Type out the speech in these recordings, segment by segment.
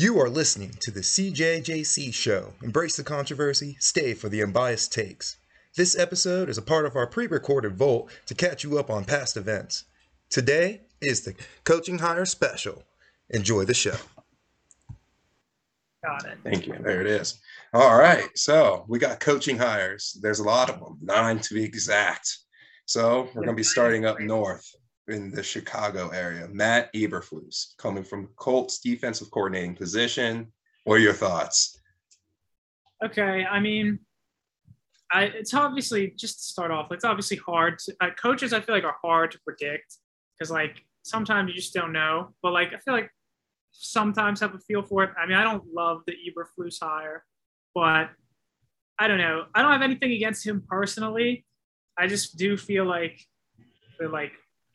You are listening to the CJJC show. Embrace the controversy, stay for the unbiased takes. This episode is a part of our pre recorded Vault to catch you up on past events. Today is the Coaching Hire Special. Enjoy the show. Got it. Thank you. There it is. All right. So we got coaching hires. There's a lot of them, nine to be exact. So we're going to be starting up north in the Chicago area. Matt Eberflus coming from Colts defensive coordinating position. What are your thoughts? Okay. I mean, I, it's obviously just to start off. It's obviously hard. To, uh, coaches, I feel like are hard to predict because like sometimes you just don't know. But like I feel like sometimes have a feel for it. I mean, I don't love the Eberflus hire, but I don't know. I don't have anything against him personally. I just do feel like the like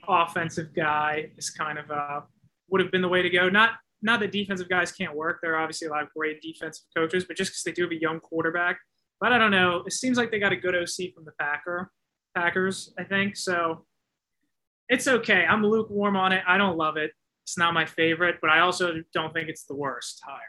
offensive guy is kind of uh would have been the way to go. Not not that defensive guys can't work. There are obviously a lot of great defensive coaches, but just because they do have a young quarterback. But I don't know. It seems like they got a good OC from the Packer Packers, I think. So it's okay. I'm lukewarm on it. I don't love it. It's not my favorite, but I also don't think it's the worst hire.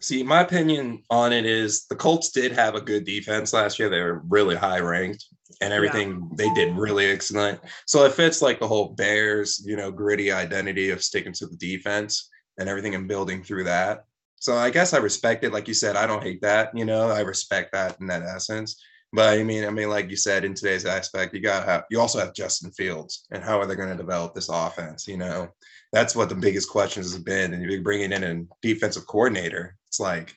See, my opinion on it is the Colts did have a good defense last year. They were really high ranked and everything yeah. they did really excellent. So it fits like the whole Bears, you know, gritty identity of sticking to the defense and everything and building through that. So I guess I respect it. Like you said, I don't hate that, you know, I respect that in that essence. But I mean, I mean, like you said, in today's aspect, you got have, you also have Justin Fields and how are they going to develop this offense? You know, that's what the biggest questions have been. And you're bringing in a defensive coordinator. It's like,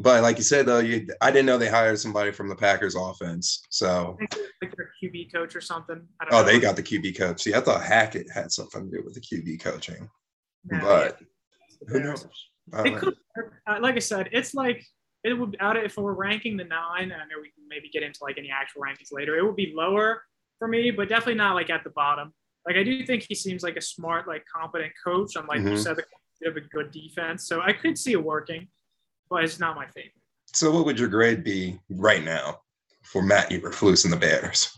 but like you said, though, you, I didn't know they hired somebody from the Packers offense. So, like their QB coach or something. oh, know. they got the QB coach. See, I thought Hackett had something to do with the QB coaching, no, but yeah. who knows? It could, uh, like I said, it's like it would out of if we're ranking the nine, and I know we can maybe get into like any actual rankings later. It would be lower for me, but definitely not like at the bottom. Like I do think he seems like a smart, like competent coach. I'm like mm-hmm. you said, the of a good defense, so I could see it working, but it's not my favorite. So, what would your grade be right now for Matt Eberflus and the Bears?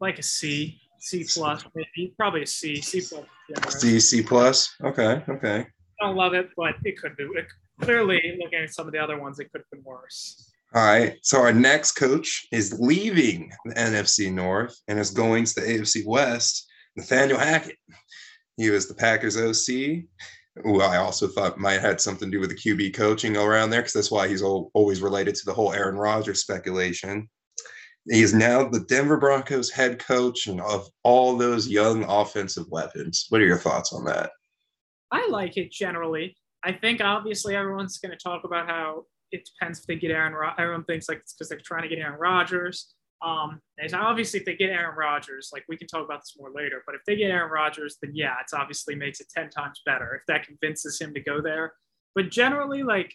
Like a C, C plus, maybe probably a C, C plus. Yeah, C, C plus. Okay, okay. I don't love it, but it could be. It, clearly, looking at some of the other ones, it could have been worse. All right. So our next coach is leaving the NFC North and is going to the AFC West. Nathaniel Hackett. He was the Packers OC, who I also thought might had something to do with the QB coaching around there, because that's why he's always related to the whole Aaron Rodgers speculation. He is now the Denver Broncos head coach and of all those young offensive weapons. What are your thoughts on that? I like it generally. I think obviously everyone's going to talk about how it depends if they get Aaron. Rodgers everyone thinks like it's because they're trying to get Aaron Rodgers. Um, and obviously if they get Aaron Rodgers, like we can talk about this more later. But if they get Aaron Rodgers, then yeah, it's obviously makes it ten times better if that convinces him to go there. But generally, like,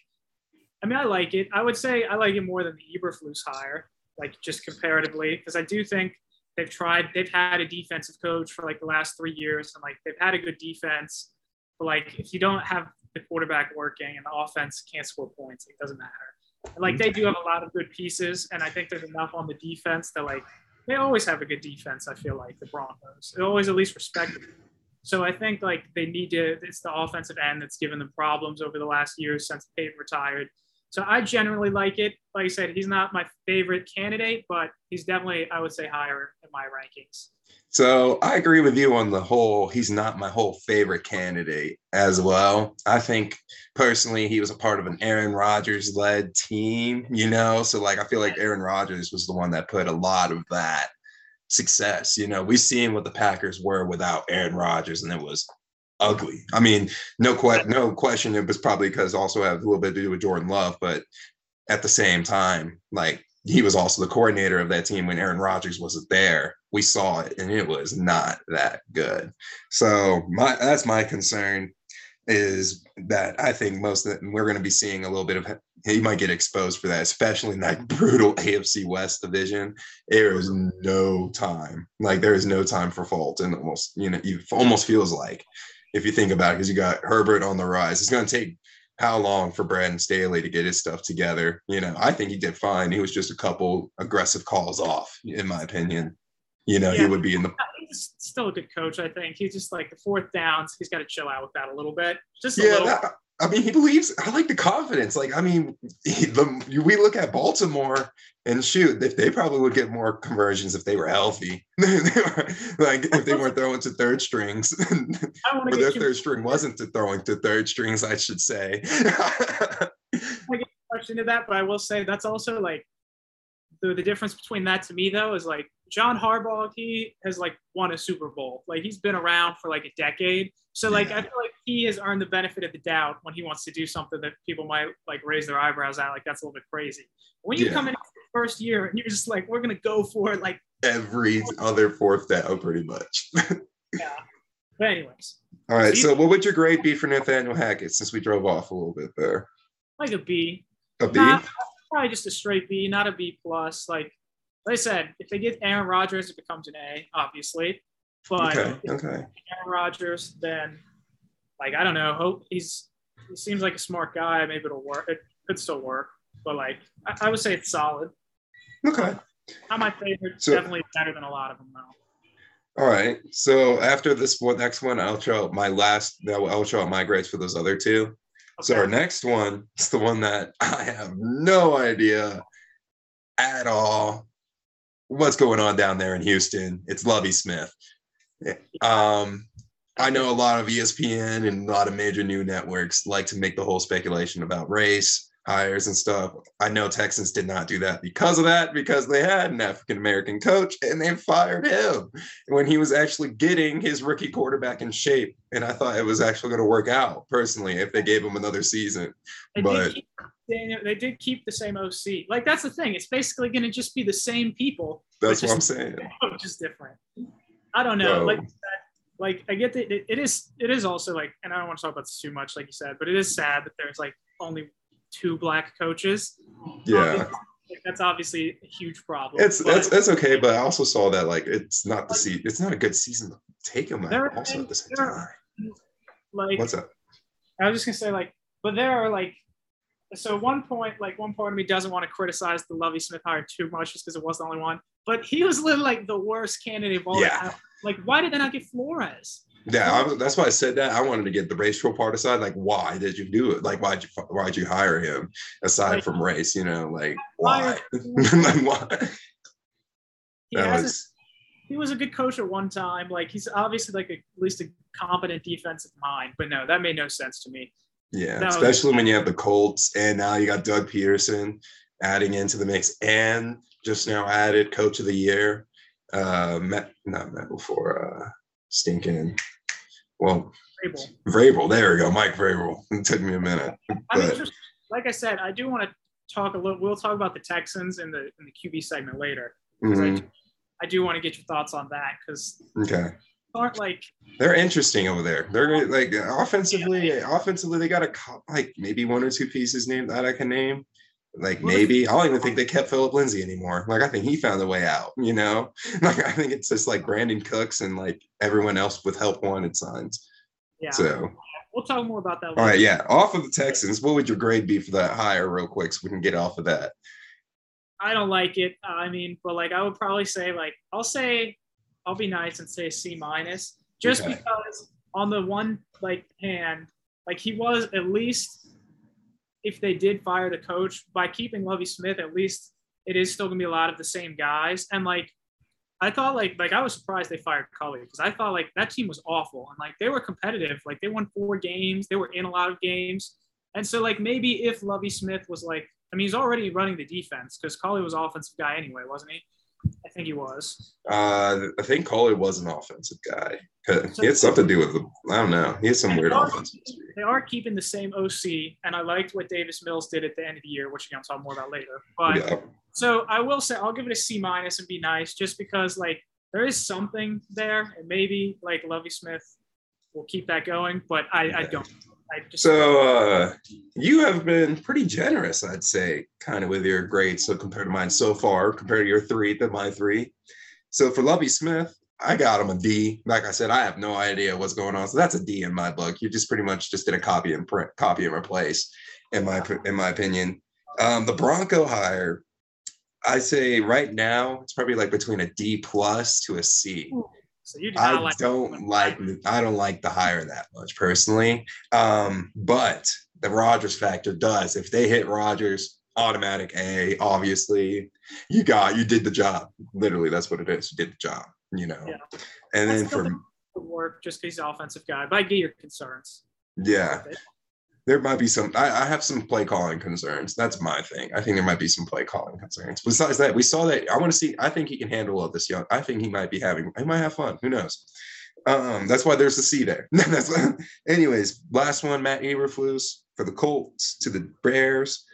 I mean, I like it. I would say I like it more than the Eberflus hire, like just comparatively, because I do think they've tried. They've had a defensive coach for like the last three years, and like they've had a good defense. But like, if you don't have the quarterback working and the offense can't score points. It doesn't matter. Like mm-hmm. they do have a lot of good pieces, and I think there's enough on the defense that like they always have a good defense. I feel like the Broncos, they always at least respect them. So I think like they need to. It's the offensive end that's given them problems over the last years since Peyton retired. So I generally like it. Like I said, he's not my favorite candidate, but he's definitely I would say higher in my rankings. So I agree with you on the whole. He's not my whole favorite candidate as well. I think personally he was a part of an Aaron Rodgers led team, you know. So like I feel like Aaron Rodgers was the one that put a lot of that success. You know, we've seen what the Packers were without Aaron Rodgers, and it was ugly. I mean, no que- no question. It was probably because also have a little bit to do with Jordan Love, but at the same time, like he was also the coordinator of that team when Aaron Rodgers wasn't there. We saw it, and it was not that good. So my that's my concern is that I think most of we're going to be seeing a little bit of he might get exposed for that, especially in that brutal AFC West division. There is no time, like there is no time for fault, and almost you know, it almost feels like if you think about it, because you got Herbert on the rise. It's going to take how long for Brandon Staley to get his stuff together? You know, I think he did fine. He was just a couple aggressive calls off, in my opinion. You know, yeah. he would be in the. He's still a good coach, I think. He's just like the fourth downs. He's got to chill out with that a little bit. Just yeah, that, I mean, he believes. I like the confidence. Like, I mean, he, the, we look at Baltimore and shoot, if they probably would get more conversions if they were healthy. they were, like if they weren't throwing to third strings, or their third string wasn't to throwing to third strings, I should say. I get a question to that, but I will say that's also like the, the difference between that to me though is like John Harbaugh, he has like won a Super Bowl. Like he's been around for like a decade. So like yeah. I feel like he has earned the benefit of the doubt when he wants to do something that people might like raise their eyebrows at. Like that's a little bit crazy. When you yeah. come in first year and you're just like, we're gonna go for it like every other fourth down, pretty much. yeah. But anyways. All right. So, what would your grade be for Nathaniel Hackett since we drove off a little bit there? Like a B. A B? Not, probably just a straight B, not a B plus. Like like I said, if they get Aaron Rodgers, it becomes an A, obviously. But okay, okay. Aaron Rodgers, then like I don't know. Hope he's he seems like a smart guy. Maybe it'll work. It could still work, but like I, I would say it's solid. Okay. Not my favorite. So, definitely better than a lot of them though. All right. So after this one, next one, I'll show my last. I'll show my grades for those other two. Okay. So our next one is the one that I have no idea at all what's going on down there in Houston. It's Lovie Smith. Um, I know a lot of ESPN and a lot of major new networks like to make the whole speculation about race, hires, and stuff. I know Texans did not do that because of that, because they had an African American coach and they fired him when he was actually getting his rookie quarterback in shape. And I thought it was actually going to work out personally if they gave him another season. but they did keep the same OC. Like that's the thing. It's basically going to just be the same people. That's what I'm saying. Just different. I don't know. Like, like I get that it, it is. It is also like, and I don't want to talk about this too much, like you said, but it is sad that there's like only two black coaches. Yeah. Um, that's obviously a huge problem. It's but, that's that's okay, but I also saw that like it's not the season. It's not a good season to take him out. Also at the same time. Like what's up? I was just gonna say like, but there are like so one point, like one part of me doesn't want to criticize the Lovie Smith hire too much just because it was the only one, but he was literally like the worst candidate of all yeah. time. Like, why did they not get Flores? Yeah, I that's why I said that. I wanted to get the racial part aside. Like, why did you do it? Like, why'd you why'd you hire him aside like, from race? You know, like why? like, why? He, was, a, he was a good coach at one time. Like, he's obviously like a, at least a competent defensive mind. But no, that made no sense to me. Yeah, especially when you have the Colts and now you got Doug Pederson adding into the mix and just now added coach of the year. Uh met not met before uh stinking well Vrabel. Vrabel, there we go. Mike Vrabel. It took me a minute. But, just, like I said, I do want to talk a little we'll talk about the Texans in the in the QB segment later. Mm-hmm. I, do, I do want to get your thoughts on that because okay aren't like they're interesting over there. They're like offensively, yeah. offensively they got a like maybe one or two pieces named that I can name. Like maybe I don't even think they kept Phillip Lindsay anymore. Like I think he found a way out. You know, like I think it's just like Brandin Cooks and like everyone else with help wanted signs. Yeah. So we'll talk more about that. Later. All right. Yeah. Off of the Texans, what would your grade be for that hire, real quick, so we can get off of that? I don't like it. Uh, I mean, but like I would probably say like I'll say I'll be nice and say C minus, just okay. because on the one like hand, like he was at least if they did fire the coach by keeping Lovie Smith, at least it is still gonna be a lot of the same guys. And like I thought like like I was surprised they fired Culley because I thought like that team was awful and like they were competitive. Like they won four games, they were in a lot of games. And so like maybe if Lovie Smith was like I mean he's already running the defense because Culley was offensive guy anyway, wasn't he? I think he was. Uh, I think Culley was an offensive guy. He had something to do with the. I don't know. He had some weird are, offensive. They are keeping the same OC, and I liked what Davis Mills did at the end of the year, which I'm talking more about later. But yeah. so I will say I'll give it a C minus and be nice, just because like there is something there, and maybe like Lovie Smith will keep that going, but I, yeah. I don't. So uh, you have been pretty generous, I'd say, kind of with your grades. So compared to mine so far, compared to your three to my three. So for Lovie Smith, I got him a D. Like I said, I have no idea what's going on. So that's a D in my book. You just pretty much just did a copy and print, copy and replace, in my in my opinion. Um, the Bronco hire, I say right now it's probably like between a D plus to a C. So you do I like don't like I don't like the hire that much personally. Um, but the Rodgers factor does. If they hit Rodgers, automatic A, obviously, you got you did the job. Literally, that's what it is. You did the job, you know. Yeah. And then That's still for work just because he's an offensive guy, but I get your concerns. yeah, there might be some I, I have some play calling concerns. That's my thing. I think there might be some play calling concerns. Besides that, we saw that I want to see, I think he can handle all this young. I think he might be having he might have fun. Who knows? Um, that's why there's a C there. that's anyways, last one, Matt Eberflus for the Colts to the Bears.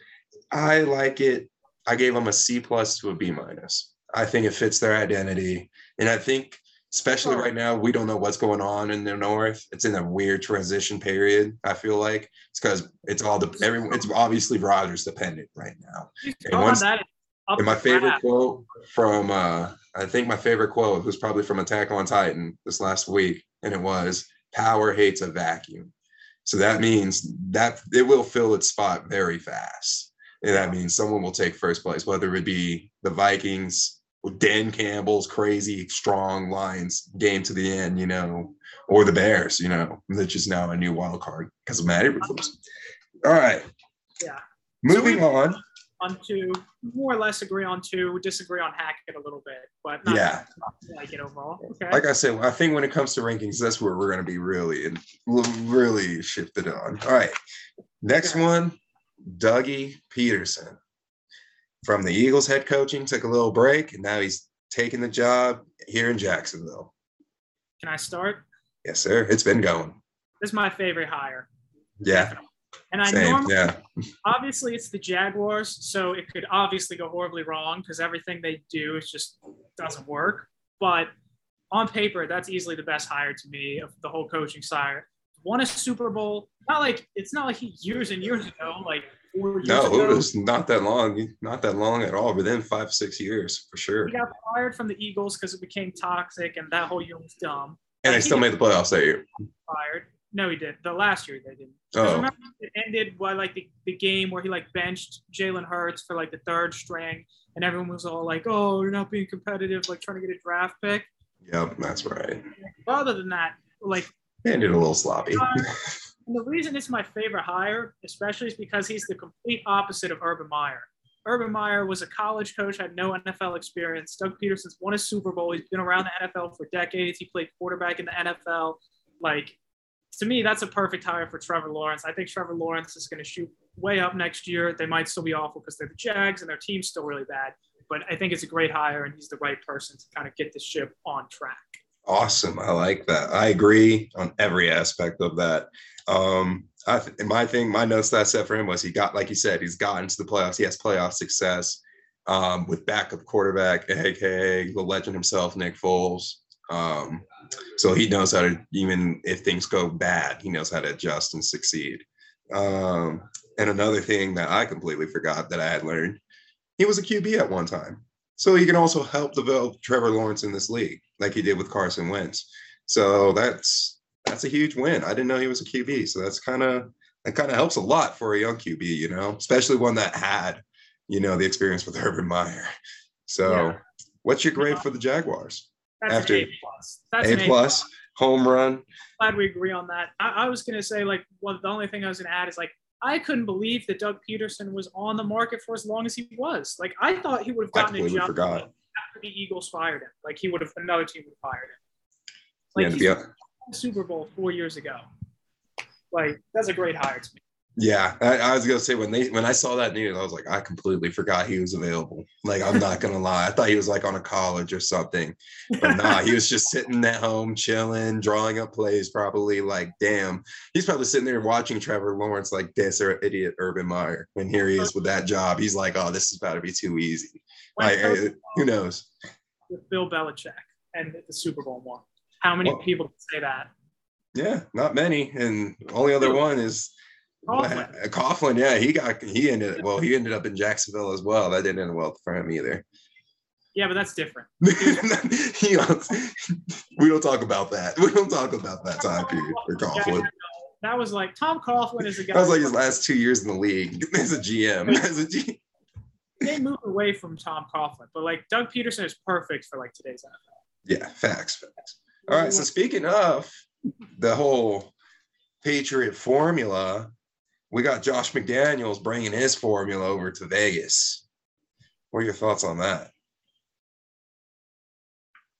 I like it. I gave them a C plus to a B minus. I think it fits their identity. And I think especially right now, we don't know what's going on in the north. It's in a weird transition period. I feel like it's because it's all the everyone. It's obviously Rodgers dependent right now. On once- And my favorite quote from uh I think my favorite quote was probably from Attack on Titan this last week, and it was power hates a vacuum. So that means that it will fill its spot very fast. And that means someone will take first place, whether it be the Vikings, with Dan Campbell's crazy strong lines game to the end, you know, or the Bears, you know, which is now a new wild card because of Matt Eberflus. All right. Yeah. Moving we- on. on two, more or less agree on two. Disagree on Hackett a little bit, but not Yeah. like it overall. Okay. like I said, I think when it comes to rankings, that's where we're going to be really and really shifted on. All right, next Okay. one, Dougie Pederson from the Eagles head coaching took a little break, and now he's taking the job here in Jacksonville. Can I start? Yes, sir. It's been going. This is my favorite hire. Yeah, And I same. normally, Yeah, obviously, it's the Jaguars, so it could obviously go horribly wrong because everything they do is just doesn't work. But on paper, that's easily the best hire to me of the whole coaching side. Won a Super Bowl. Not like it's not like he years and years ago, like four years no, ago. it was not that long, not that long at all. Within five, six years for sure. He got fired from the Eagles because it became toxic, and that whole year was dumb. And they still made the playoffs that year. Fired. No, he did. The last year they didn't. Oh, remember it ended by like the, the game where he like benched Jalen Hurts for like the third string, and everyone was all like, "Oh, you're not being competitive, like trying to get a draft pick." yep, that's right. But other than that, like They ended a little sloppy. Uh, and the reason it's my favorite hire, especially, is because he's the complete opposite of Urban Meyer. Urban Meyer was a college coach, had no NFL experience. Doug Pederson's won a Super Bowl. He's been around the NFL for decades. He played quarterback in the NFL. Like, to me, that's a perfect hire for Trevor Lawrence. I think Trevor Lawrence is going to shoot way up next year. They might still be awful because they're the Jags and their team's still really bad. But I think it's a great hire, and he's the right person to kind of get the ship on track. Awesome. I like that. I agree on every aspect of that. Um, I th- my thing, my notes that I set for him was he got, like you said, he's gotten to the playoffs. He has playoff success um, with backup quarterback, aka the legend himself, Nick Foles. Um, so he knows how to, even if things go bad, he knows how to adjust and succeed. Um, and another thing that I completely forgot that I had learned, he was a QB at one time. So he can also help develop Trevor Lawrence in this league, like he did with Carson Wentz. So that's that's a huge win. I didn't know he was a QB, so that's kind of that kind of helps a lot for a young QB, you know, especially one that had, you know, the experience with Urban Meyer. So, Yeah. what's your grade for the Jaguars? That's After- an A plus. That's A plus, home run. glad we agree on that. I, I was gonna say like well, the only thing I was gonna add is like I couldn't believe that Doug Pederson was on the market for as long as he was. Like I thought he would have gotten a job forgot. after the Eagles fired him. Like he would have another team would have fired him. Like to he's the Super Bowl four years ago. Like that's a great hire to me. Yeah, I, I was gonna say when they when I saw that news, I was like, I completely forgot he was available. Like, I'm not gonna lie, I thought he was like on a college or something, but nah, he was just sitting at home, chilling, drawing up plays. Probably like, damn, he's probably sitting there watching Trevor Lawrence like this or idiot Urban Meyer. And here he is with that job. He's like, oh, this is about to be too easy. Like, coach eh, who knows? with Bill Belichick and the Super Bowl one. How many Well- people say that? Yeah, not many. And only other one is Coughlin. Coughlin, yeah, he got he ended well, he ended up in Jacksonville as well. That didn't end well for him either. Yeah, but that's different. We don't talk about that. We don't talk about that time period for Coughlin. That was like Tom Coughlin is a guy. That was like his last two years in the league as a GM. As a G- they moved away from Tom Coughlin, but like Doug Pederson is perfect for like today's NFL. yeah, facts, facts. All right. So speaking of the whole Patriot formula, we got Josh McDaniels bringing his formula over to Vegas. What are your thoughts on that?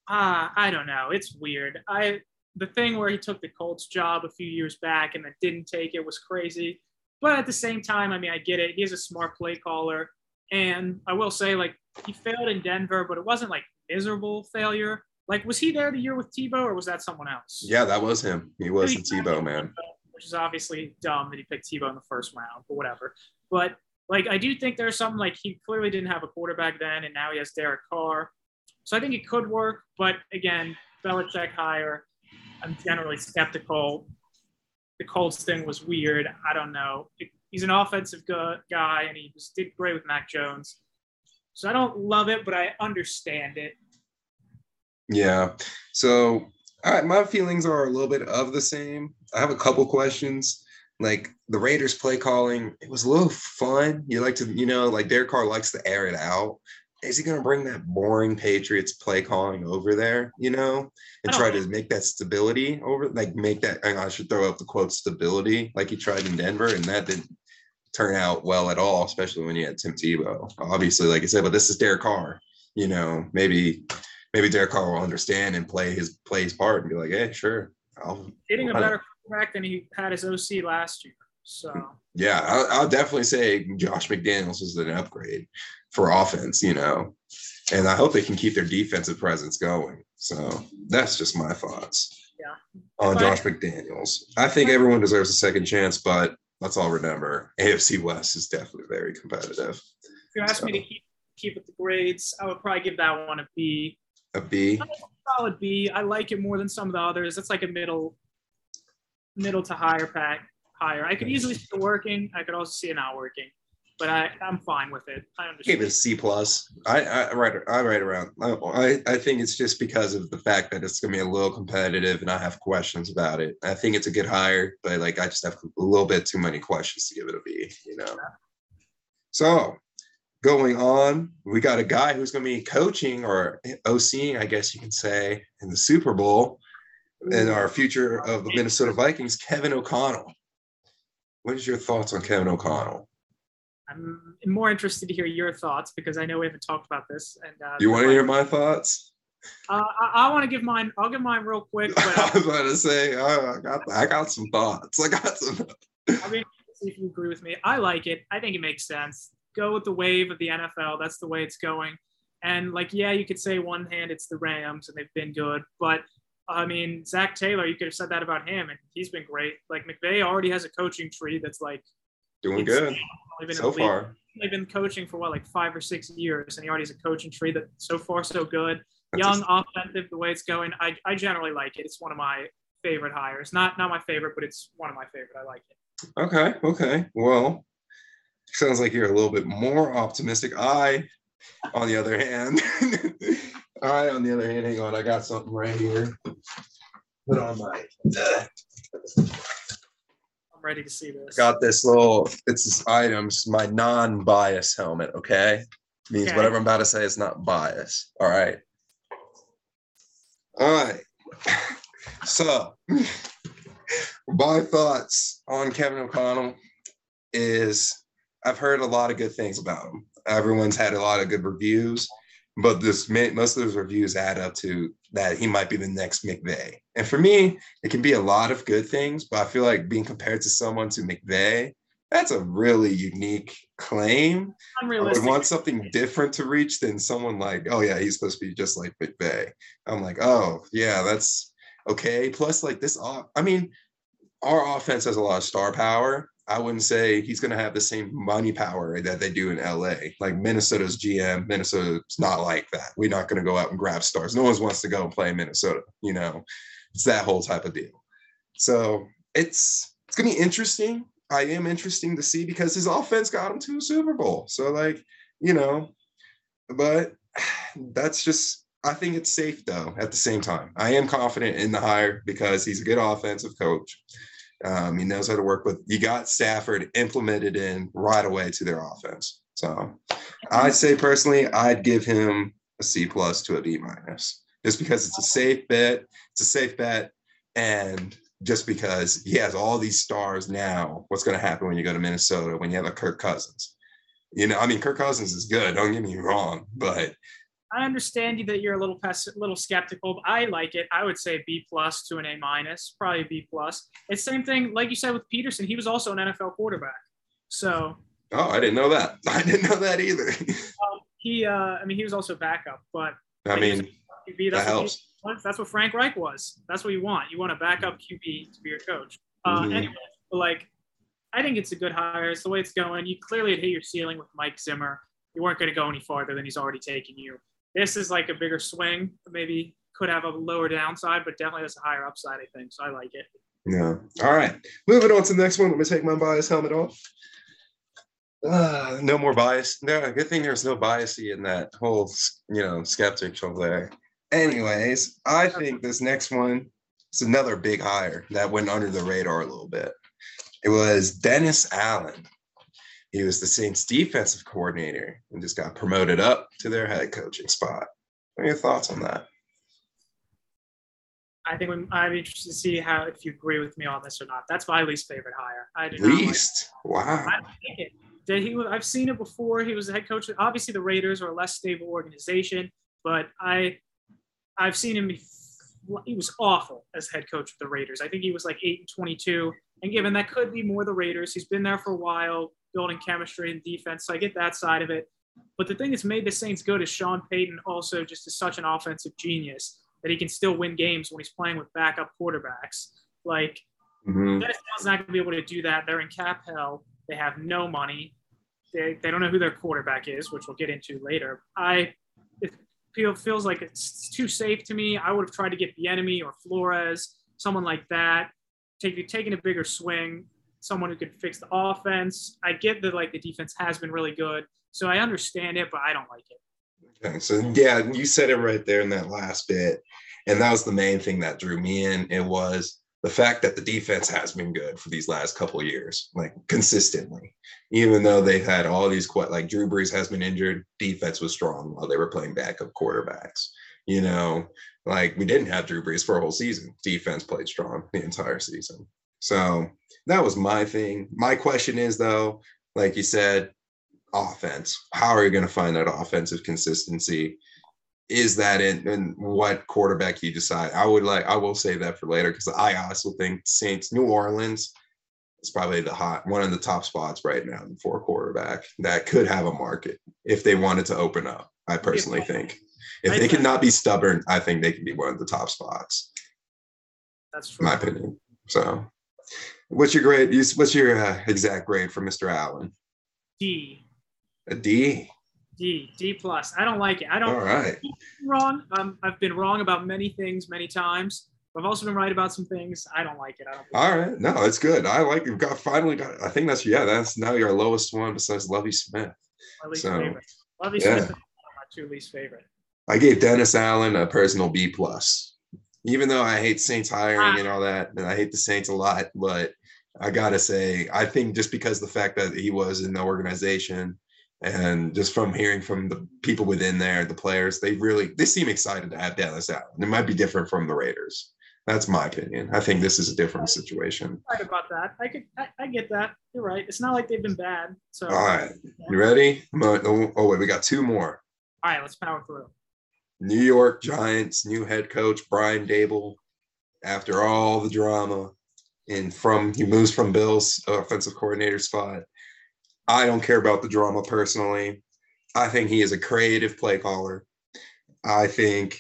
Ah, I don't know. It's weird. I the thing where he took the Colts job a few years back and then didn't take it was crazy. But at the same time, I mean, I get it. He's a smart play caller. And I will say, like, he failed in Denver, but it wasn't like miserable failure. Like, was he there the year with Tebow or was that someone else? Yeah, that was him. He was the Tebow man. Which is obviously dumb that he picked Tebow in the first round, but whatever. But like, I do think there's something like he clearly didn't have a quarterback then, and now he has Derek Carr. So I think it could work. But again, Belichick hire, I'm generally skeptical. The Colts thing was weird. I don't know. He's an offensive guy, and he just did great with Mac Jones. So I don't love it, but I understand it. Yeah. So all right, my feelings are a little bit of the same. I have a couple questions. Like the Raiders play calling, it was a little fun. You like to, you know, like Derek Carr likes to air it out. Is he going to bring that boring Patriots play calling over there, you know, and try to make that stability over, like make that, I should throw up the quote stability like he tried in Denver, and that didn't turn out well at all, especially when you had Tim Tebow. Obviously, like I said, but this is Derek Carr, you know, maybe maybe Derek Carr will understand and play his play his part and be like, hey, sure. I'll, Hitting a better quarterback than he had his OC last year. So yeah, I'll, I'll, definitely say Josh McDaniels is an upgrade for offense, you know, and I hope they can keep their defensive presence going. So that's just my thoughts. Yeah. On but, Josh McDaniels, I think everyone deserves a second chance, but let's all remember AFC West is definitely very competitive. If you ask so. me to keep keep it the grades, I would probably give that one a B. A B. Solid B. I like it more than some of the others. It's like a middle, middle to higher pack. Higher. I could easily see it working. I could also see it not working, but I I'm fine with it. I understand. Give it a C plus. I I write I write around. I I think it's just because of the fact that it's gonna be a little competitive, and I have questions about it. I think it's a good hire, but like I just have a little bit too many questions to give it a B. You know. So going on. We got a guy who's going to be coaching or OCing, I guess you can say, in the Super Bowl and our future of the Minnesota Vikings, Kevin O'Connell. What is your thoughts on Kevin O'Connell? I'm more interested to hear your thoughts because I know we haven't talked about this. And uh, you want to hear my thoughts? Uh, I, I want to give mine. I'll give mine real quick. But, I was about to say, oh, I got, I got some thoughts. I got some. I mean, if you agree with me. I like it. I think it makes sense go with the wave of the NFL. That's the way it's going. And like, yeah, you could say one hand it's the Rams and they've been good, but I mean, Zac Taylor, you could have said that about him, and he's been great. Like McVay already has a coaching tree that's like doing good so far. They've been coaching for what, like five or six years, and he already has a coaching tree that so far so good. That's Young, just... offensive, the way it's going. I, I generally like it. It's one of my favorite hires. Not not my favorite, but it's one of my favorite. I like it. Okay, okay. Well, sounds like you're a little bit more optimistic. I, on the other hand, I, on the other hand, hang on, I got something right here. Put on my. I'm ready to see this. I got this little. It's this items. My non-bias helmet. Okay, means okay. whatever I'm about to say is not bias. All right. All right. So, my thoughts on Kevin O'Connell is I've heard a lot of good things about him. Everyone's had a lot of good reviews, but this most of those reviews add up to that he might be the next McVay. And for me, it can be a lot of good things, but I feel like being compared to someone to McVay, that's a really unique claim. I would want something different to reach than someone like, oh yeah, he's supposed to be just like McVay. I'm like, oh yeah, that's okay. Plus, like this, I mean, our offense has a lot of star power, I wouldn't say he's going to have the same money power that they do in LA. Like Minnesota's GM, Minnesota's not like that. We're not going to go out and grab stars. No one wants to go and play in Minnesota. You know, it's that whole type of deal. So it's it's going to be interesting. I am interesting to see because his offense got him to a Super Bowl. So like, you know, but that's just I think it's safe though at the same time. I am confident in the hire because he's a good offensive coach. Um, he knows how to work with. You got Stafford implemented in right away to their offense. So I'd say personally, I'd give him a C plus to a B minus, just because it's a safe bet. It's a safe bet, and just because he has all these stars now. What's going to happen when you go to Minnesota when you have a Kirk Cousins? You know, I mean, Kirk Cousins is good. Don't get me wrong, but I understand you that you're a little pes- little skeptical, but I like it. I would say B plus to an A minus, probably B plus. It's the same thing, like you said with Pederson. He was also an NFL quarterback, so. Oh, I didn't know that. I didn't know that either. um, he, uh, I mean, he was also backup, but I mean, QB, that helps. What, that's what Frank Reich was. That's what you want. You want a backup QB to be your coach. Uh, mm-hmm. Anyway, but like, I think it's a good hire. It's the way it's going. You clearly hit your ceiling with Mike Zimmer. You weren't going to go any farther than he's already taken you. This is like a bigger swing. Maybe could have a lower downside, but definitely has a higher upside. I think so. I like it. Yeah. All right. Moving on to the next one. Let me take my bias helmet off. Uh, no more bias. No, good thing there's no bias in that whole, you know, skeptic over there. Anyways, I think this next one is another big hire that went under the radar a little bit. It was Dennis Allen. He was the Saints defensive coordinator and just got promoted up to their head coaching spot. What are your thoughts on that? I think I'm interested to see how if you agree with me on this or not. That's my least favorite hire. I do least. Like wow. I think it. Did he? I've seen it before. He was the head coach. Obviously, the Raiders are a less stable organization, but I, I've seen him. He was awful as head coach of the Raiders. I think he was like eight and twenty-two. And given that could be more the Raiders, he's been there for a while, building chemistry and defense. So I get that side of it. But the thing that's made the Saints good is Sean Payton also just is such an offensive genius that he can still win games when he's playing with backup quarterbacks. Like mm-hmm. Dennis not going to be able to do that. They're in cap hell. They have no money. They, they don't know who their quarterback is, which we'll get into later. I it feel, feels like it's too safe to me. I would have tried to get Bieniemy or Flores, someone like that, take, taking a bigger swing, someone who could fix the offense. I get that like the defense has been really good, so I understand it, but I don't like it. Okay, so yeah, you said it right there in that last bit, and that was the main thing that drew me in. It was the fact that the defense has been good for these last couple years, like consistently, even though they've had all these quite like Drew Brees has been injured, defense was strong while they were playing backup quarterbacks. You know, like we didn't have Drew Brees for a whole season. Defense played strong the entire season. So that was my thing. My question is though, like you said, offense. How are you going to find that offensive consistency? Is that in, in what quarterback you decide? I would like, I will say that for later because I also think Saints, New Orleans is probably the hot one of the top spots right now for quarterback that could have a market if they wanted to open up. I personally think if they cannot be stubborn, I think they can be one of the top spots. That's true. My opinion. So, what's your grade? What's your uh, exact grade for Mr. Allen? D. A D. D. D plus. I don't like it. I don't. All right. Wrong. Um, I've been wrong about many things many times. I've also been right about some things. I don't like it. I don't. All right. No, it's good. I like it. you've got finally got. I think that's yeah. That's now your lowest one besides Lovie Smith. My least so, favorite. Lovie yeah. Smith is my two least favorite. I gave Dennis Allen a personal B plus. Even though I hate Saints hiring ah. and all that, and I hate the Saints a lot, but I gotta say, I think just because the fact that he was in the organization and just from hearing from the people within there, the players, they really they seem excited to have Dennis Allen. It might be different from the Raiders. That's my opinion. I think this is a different situation. Right about that. I could I, I get that. You're right. It's not like they've been bad. So all right. You ready? Oh, oh wait, we got two more. All right, let's power through. New York Giants new head coach Brian Daboll, after all the drama, and from he moves from Bills offensive coordinator spot. I don't care about the drama personally. I think he is a creative play caller. I think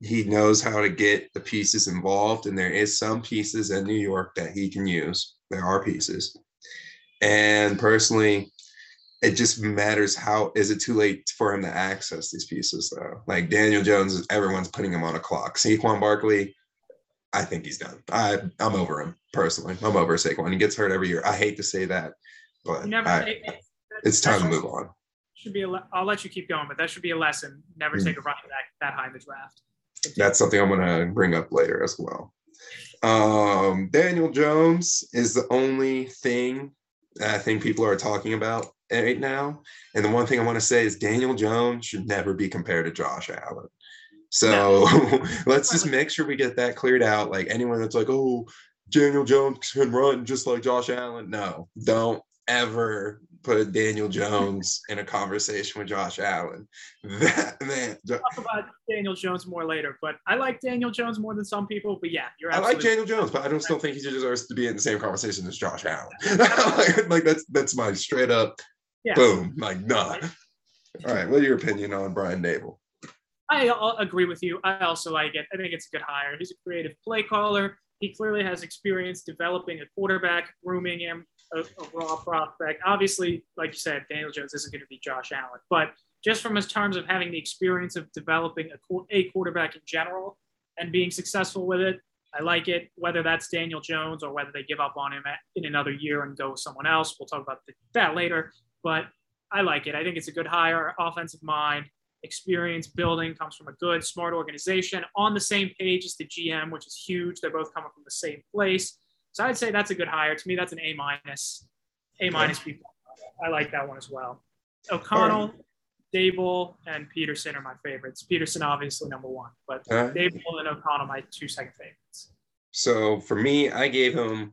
he knows how to get the pieces involved, and there is some pieces in New York that he can use. There are pieces, and personally, it just matters how is it too late for him to access these pieces though? Like Daniel Jones, everyone's putting him on a clock. Saquon Barkley, I think he's done. I I'm over him personally. I'm over Saquon. He gets hurt every year. I hate to say that, but never I, it's time to move on. Should be. A, I'll let you keep going, but that should be a lesson. Never mm. take a running back that high in the draft. That's something I'm going to bring up later as well. Um, Daniel Jones is the only thing I think people are talking about right now. And the one thing I want to say is Daniel Jones should never be compared to Josh Allen. So no. let's just make sure we get that cleared out. Like anyone that's like, oh, Daniel Jones can run just like Josh Allen. No, don't ever put Daniel Jones in a conversation with Josh Allen. That man. Talk about Daniel Jones more later, but I like Daniel Jones more than some people. But yeah, you're. I like Daniel Jones, but I don't still think he deserves to be in the same conversation as Josh Allen. like, like, that's that's my straight up Yeah. boom. Like nah. All right, what's your opinion on Brian Daboll? I agree with you. I also like it. I think it's a good hire. He's a creative play caller. He clearly has experience developing a quarterback, grooming him, a, a raw prospect. Obviously, like you said, Daniel Jones isn't going to be Josh Allen, but just from his terms of having the experience of developing a, a quarterback in general and being successful with it, I like it. Whether that's Daniel Jones or whether they give up on him at, in another year and go with someone else, we'll talk about the, that later. But I like it. I think it's a good hire, offensive mind experience building comes from a good, smart organization on the same page as the GM, which is huge. They're both coming from the same place. So I'd say that's a good hire. To me, that's an A minus. A minus people. I like that one as well. O'Connell, Daboll, and Pederson are my favorites. Pederson obviously number one, but Uh, Daboll and O'Connell my two second favorites. So for me, I gave him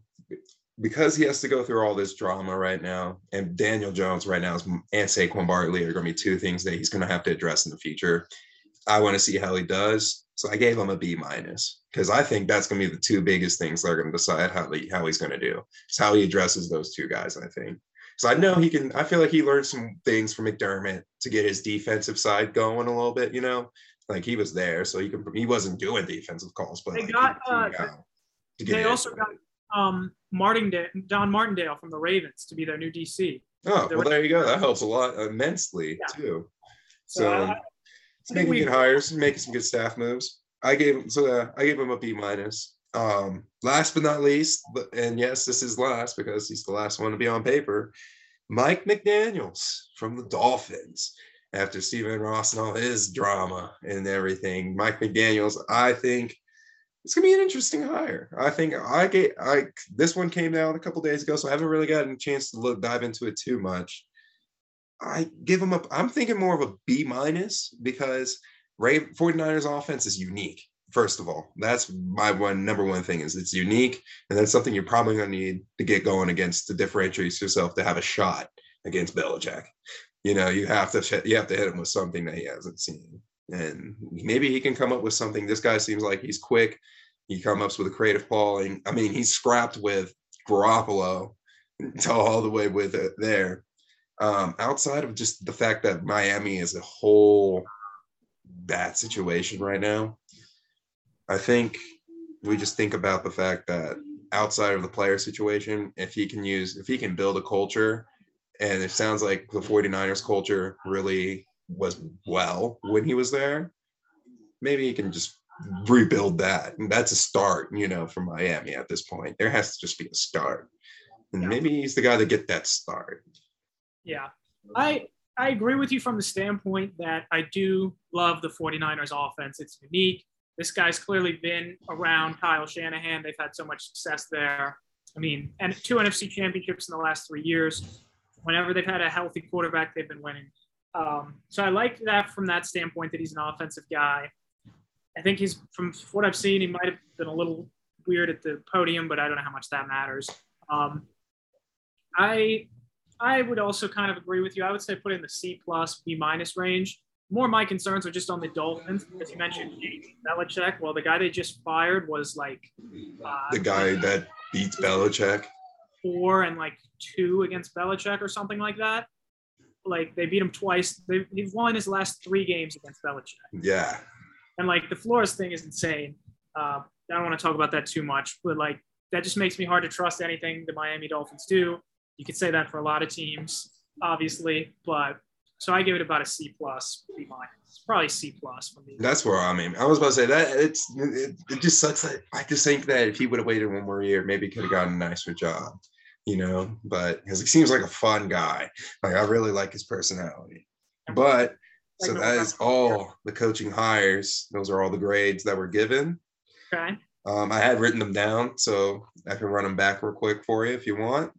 because he has to go through all this drama right now, and Daniel Jones right now is, and Saquon Barkley are going to be two things that he's going to have to address in the future. I want to see how he does, so I gave him a B minus because I think that's going to be the two biggest things that are going to decide how he, how he's going to do. It's how he addresses those two guys. I think. So I know he can. I feel like he learned some things from McDermott to get his defensive side going a little bit. You know, like he was there, so he could. He wasn't doing defensive calls, but They like, got, uh, They also got um, Martindale, Don Martindale from the Ravens to be their new DC. Oh, There well, were- there you go. That helps a lot immensely Yeah. too. So, So I- it's I think making we- good hires, making some good staff moves. I gave him so uh, I gave him a B minus. Um, last but not least, and yes, this is last because he's the last one to be on paper. Mike McDaniels from the Dolphins. After Stephen Ross and all his drama and everything, Mike McDaniels, I think it's gonna be an interesting hire. I think I get I this one came out a couple days ago, so I haven't really gotten a chance to look dive into it too much. I give him a I'm thinking more of a B minus because Ray 49ers offense is unique. First of all, that's my one number one thing is it's unique, and that's something you're probably gonna need to get going against to differentiate yourself to have a shot against Belichick. You know, you have to you have to hit him with something that he hasn't seen, and maybe he can come up with something. This guy seems like he's quick. He comes up with a creative calling. I mean, he's scrapped with Garoppolo to all the way with it there. Um, outside of just the fact that Miami is a whole bad situation right now, I think we just think about the fact that outside of the player situation, if he can use, if he can build a culture, and it sounds like the 49ers culture really was well when he was there, maybe he can just rebuild that. And that's a start, you know, for Miami at this point. There has to just be a start. And Yeah. maybe he's the guy to get that start. Yeah. I I agree with you from the standpoint that I do love the 49ers offense. It's unique. This guy's clearly been around Kyle Shanahan. They've had so much success there. I mean, and two NFC championships in the last three years. Whenever they've had a healthy quarterback, they've been winning. Um, so I like that from that standpoint that he's an offensive guy. I think he's from what I've seen, he might have been a little weird at the podium, but I don't know how much that matters. Um, I I would also kind of agree with you. I would say put in the C plus B minus range. More my concerns are just on the Dolphins, as you mentioned, Belichick. Well, the guy they just fired was like uh, The guy that beats Belichick. four and like two against Belichick or something like that. Like they beat him twice. They, he's won his last three games against Belichick. Yeah. And like the Flores thing is insane. Uh, I don't want to talk about that too much, but like that just makes me hard to trust anything the Miami Dolphins do. You could say that for a lot of teams, obviously, but so I give it about a C plus, B minus, probably C plus for me. That's where I mean. I was about to say that it's it, it just sucks that I just think that if he would have waited one more year, maybe could have gotten a nicer job, you know. But because he seems like a fun guy, like I really like his personality. But so that is all the coaching hires. Those are all the grades that were given. Okay. Um, I had written them down, so I can run them back real quick for you if you want.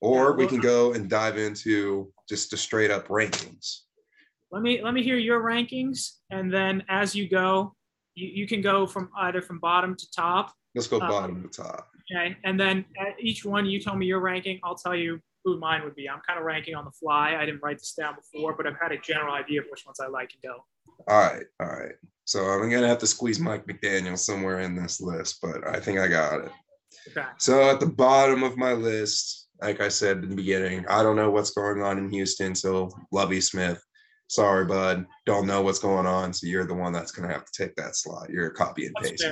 Or Yeah, we can go and dive into just the straight up rankings. Let me let me hear your rankings, and then as you go, you, you can go from either from bottom to top. Let's go Uh, bottom to top. Okay, and then at each one you tell me your ranking. I'll tell you who mine would be. I'm kind of ranking on the fly. I didn't write this down before, but I've had a general idea of which ones I like and don't. All right, all right. So I'm gonna have to squeeze Mike McDaniel somewhere in this list, but I think I got it. Okay. So at the bottom of my list, like I said in the beginning, I don't know what's going on in Houston. So Lovie Smith, sorry, bud, don't know what's going on. So you're the one that's gonna have to take that slot. You're a copy and That's paste.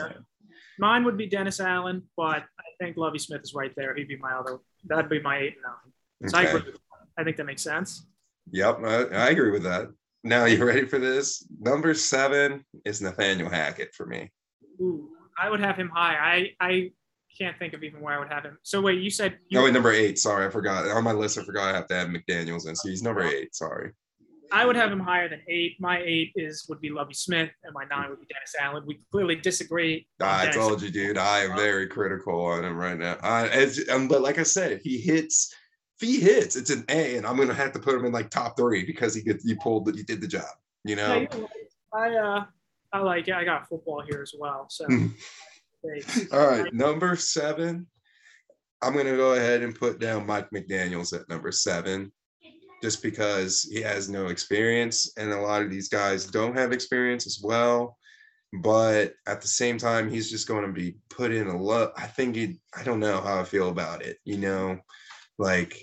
Mine would be Dennis Allen, but I think Lovie Smith is right there. He'd be my other. That'd be my eight and nine. So I, Okay. agree with. I think that makes sense. Yep, I, I agree with that. Now you ready for this? Number seven is Nathaniel Hackett for me. Ooh, I would have him high. I I can't think of even where I would have him. So wait, you said you, No, wait, number eight. Sorry, I forgot. On my list, I forgot I have to have McDaniels in. So he's number eight. Sorry. I would have him higher than eight. My eight is would be Lovie Smith, and my nine would be Dennis Allen. We clearly disagree. I Dennis. told you, dude. I am very critical on him right now. I, as, um, but like I said, if he hits, if he hits, it's an A, and I'm gonna have to put him in like top three because he gets, he pulled, he did the job. You know. you're. I uh I like it. I got football here as well. So All right, number seven. I'm gonna go ahead and put down Mike McDaniel's at number seven, just because he has no experience, and a lot of these guys don't have experience as well. But at the same time, he's just going to be put in a lot. I think he. I don't know how I feel about it. You know, like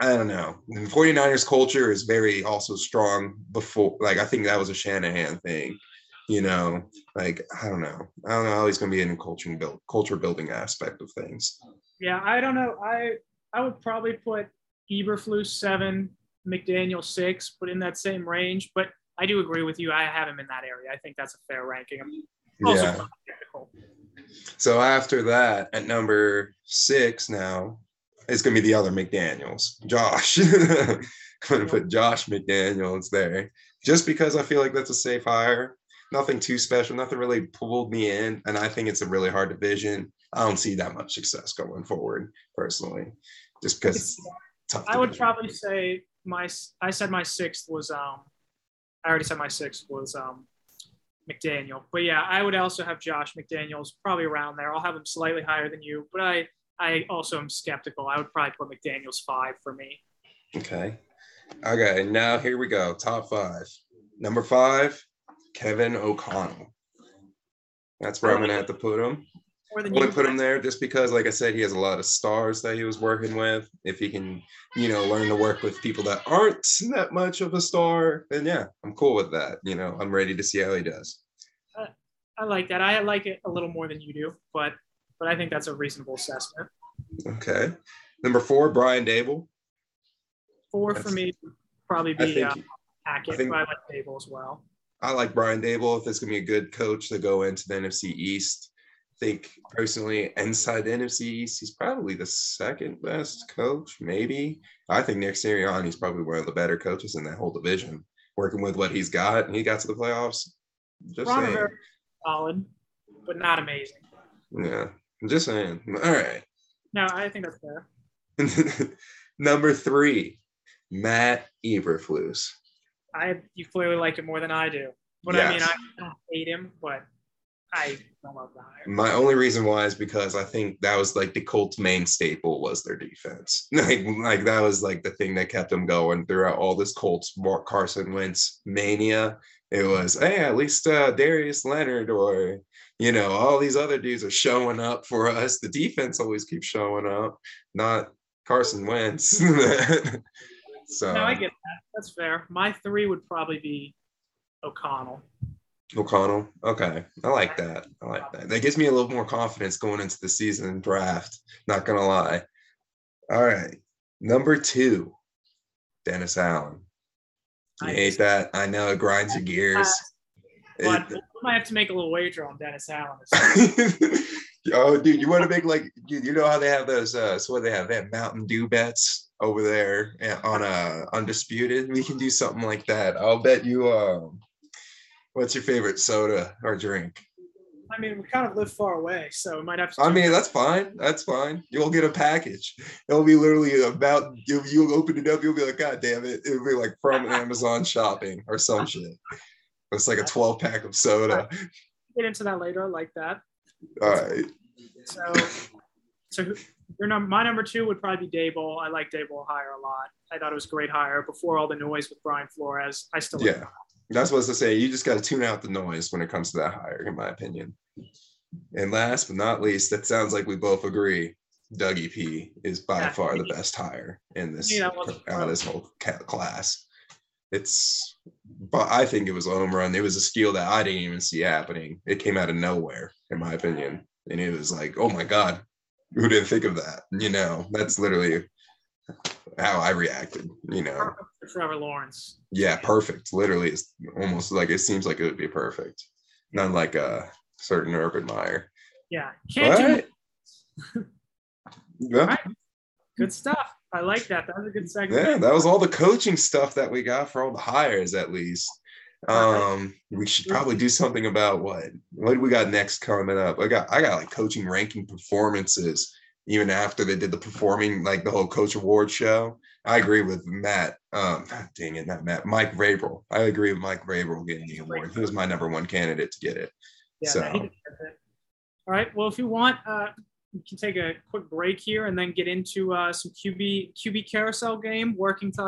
I don't know. The 49ers culture is very also strong before. Like I think that was a Shanahan thing. You know, like I don't know. I don't know how he's going to be in culture build culture building aspect of things. Yeah, I don't know. I I would probably put Eberflus seven, McDaniel six, but in that same range. But I do agree with you. I have him in that area. I think that's a fair ranking. I'm also Yeah. So after that, at number six now, it's gonna be the other McDaniels, Josh. I'm gonna put Josh McDaniels there, just because I feel like that's a safe hire. Nothing too special, nothing really pulled me in, and I think it's a really hard division. I don't see that much success going forward, personally, just because it's tough. I would probably say my I said my sixth was um I already said my sixth was um McDaniel. But yeah, I would also have Josh McDaniels probably around there. I'll have him slightly higher than you, but I I also am skeptical. I would probably put McDaniels five for me. Okay. Okay. Now here we go. Top five. Number five, Kevin O'Connell. That's where I'm gonna have to put him. More I than want you. to put him there just because, like I said, he has a lot of stars that he was working with. If he can, you know, learn to work with people that aren't that much of a star, then yeah, I'm cool with that. You know, I'm ready to see how he does. I like that. I like it a little more than you do, but but I think that's a reasonable assessment. Okay. Number four, Brian Daboll. Four for me probably I be think uh, Hackett, I think- but I like Daboll as well. I like Brian Daboll. If it's gonna be a good coach to go into the NFC East, I think personally inside the NFC East, he's probably the second best coach. Maybe I think Nick Sirianni's probably one of the better coaches in that whole division. Working with what he's got, and he got to the playoffs. Just Ron saying. Rivera, solid, but not amazing. Yeah, I'm just saying. All right. No, I think that's fair. Number three, Matt Eberflus. I you clearly like it more than I do. But I mean, I don't hate him, but I don't love the hire. My only reason why is because I think that was like the Colts' main staple was their defense. Like, like that was like the thing that kept them going throughout all this Colts Mark Carson Wentz mania. It was, hey, at least uh, Darius Leonard or you know all these other dudes are showing up for us. The defense always keeps showing up, not Carson Wentz. so No, I get that. That's fair. My three would probably be O'Connell. O'Connell. Okay. I like that. I like that. That gives me a little more confidence going into the season draft. Not gonna lie. All right. Number two, Dennis Allen. I hate that. I know it grinds your gears. But It- we might have to make a little wager on Dennis Allen. oh, dude, you want to make like you, you know how they have those uh so what they have they have Mountain Dew bets over there eh, on uh undisputed. We can do something like that. I'll bet you um what's your favorite soda or drink? I mean, we kind of live far away, so we might have to. I mean, that's fine. That's fine. You'll get a package. It'll be literally about you. You'll open it up. You'll be like, God damn it! It'll be like from Amazon shopping or some shit. It's like a 12 pack of soda. get into that later. I like that. All right. So so who- your number, my number two would probably be Daboll. I like Daboll hire a lot. I thought it was a great hire before all the noise with Brian Flores. I still like Yeah. That's what I was to say. You just got to tune out the noise when it comes to that hire, in my opinion. And last but not least, that sounds like we both agree. Dougie P is by Yeah. far the best hire in this Yeah, out of this whole class. It's, but I think it was a home run. It was a steal that I didn't even see happening. It came out of nowhere, in my opinion, and it was like, oh my god, who didn't think of that? You know, that's literally how I reacted. You know, perfect for Trevor Lawrence. yeah, perfect. Literally, it's almost like it seems like it would be perfect. Not like a certain Urban Meyer. Yeah, can't do right. Yeah, Right. good stuff. I like that. That was a good segment. yeah, that was all the coaching stuff that we got for all the hires, at least. Um, we should probably do something about what what do we got next coming up? I got I got like coaching ranking performances even after they did the performing like the whole coach award show. I agree with Matt. Um, dang it, not Matt. Mike Vrabel. I agree with Mike Vrabel getting the award. He was my number one candidate to get it. Yeah, So- no, he deserves it. All right. Well, if you want, uh, we can take a quick break here and then get into uh, some QB QB carousel game, working till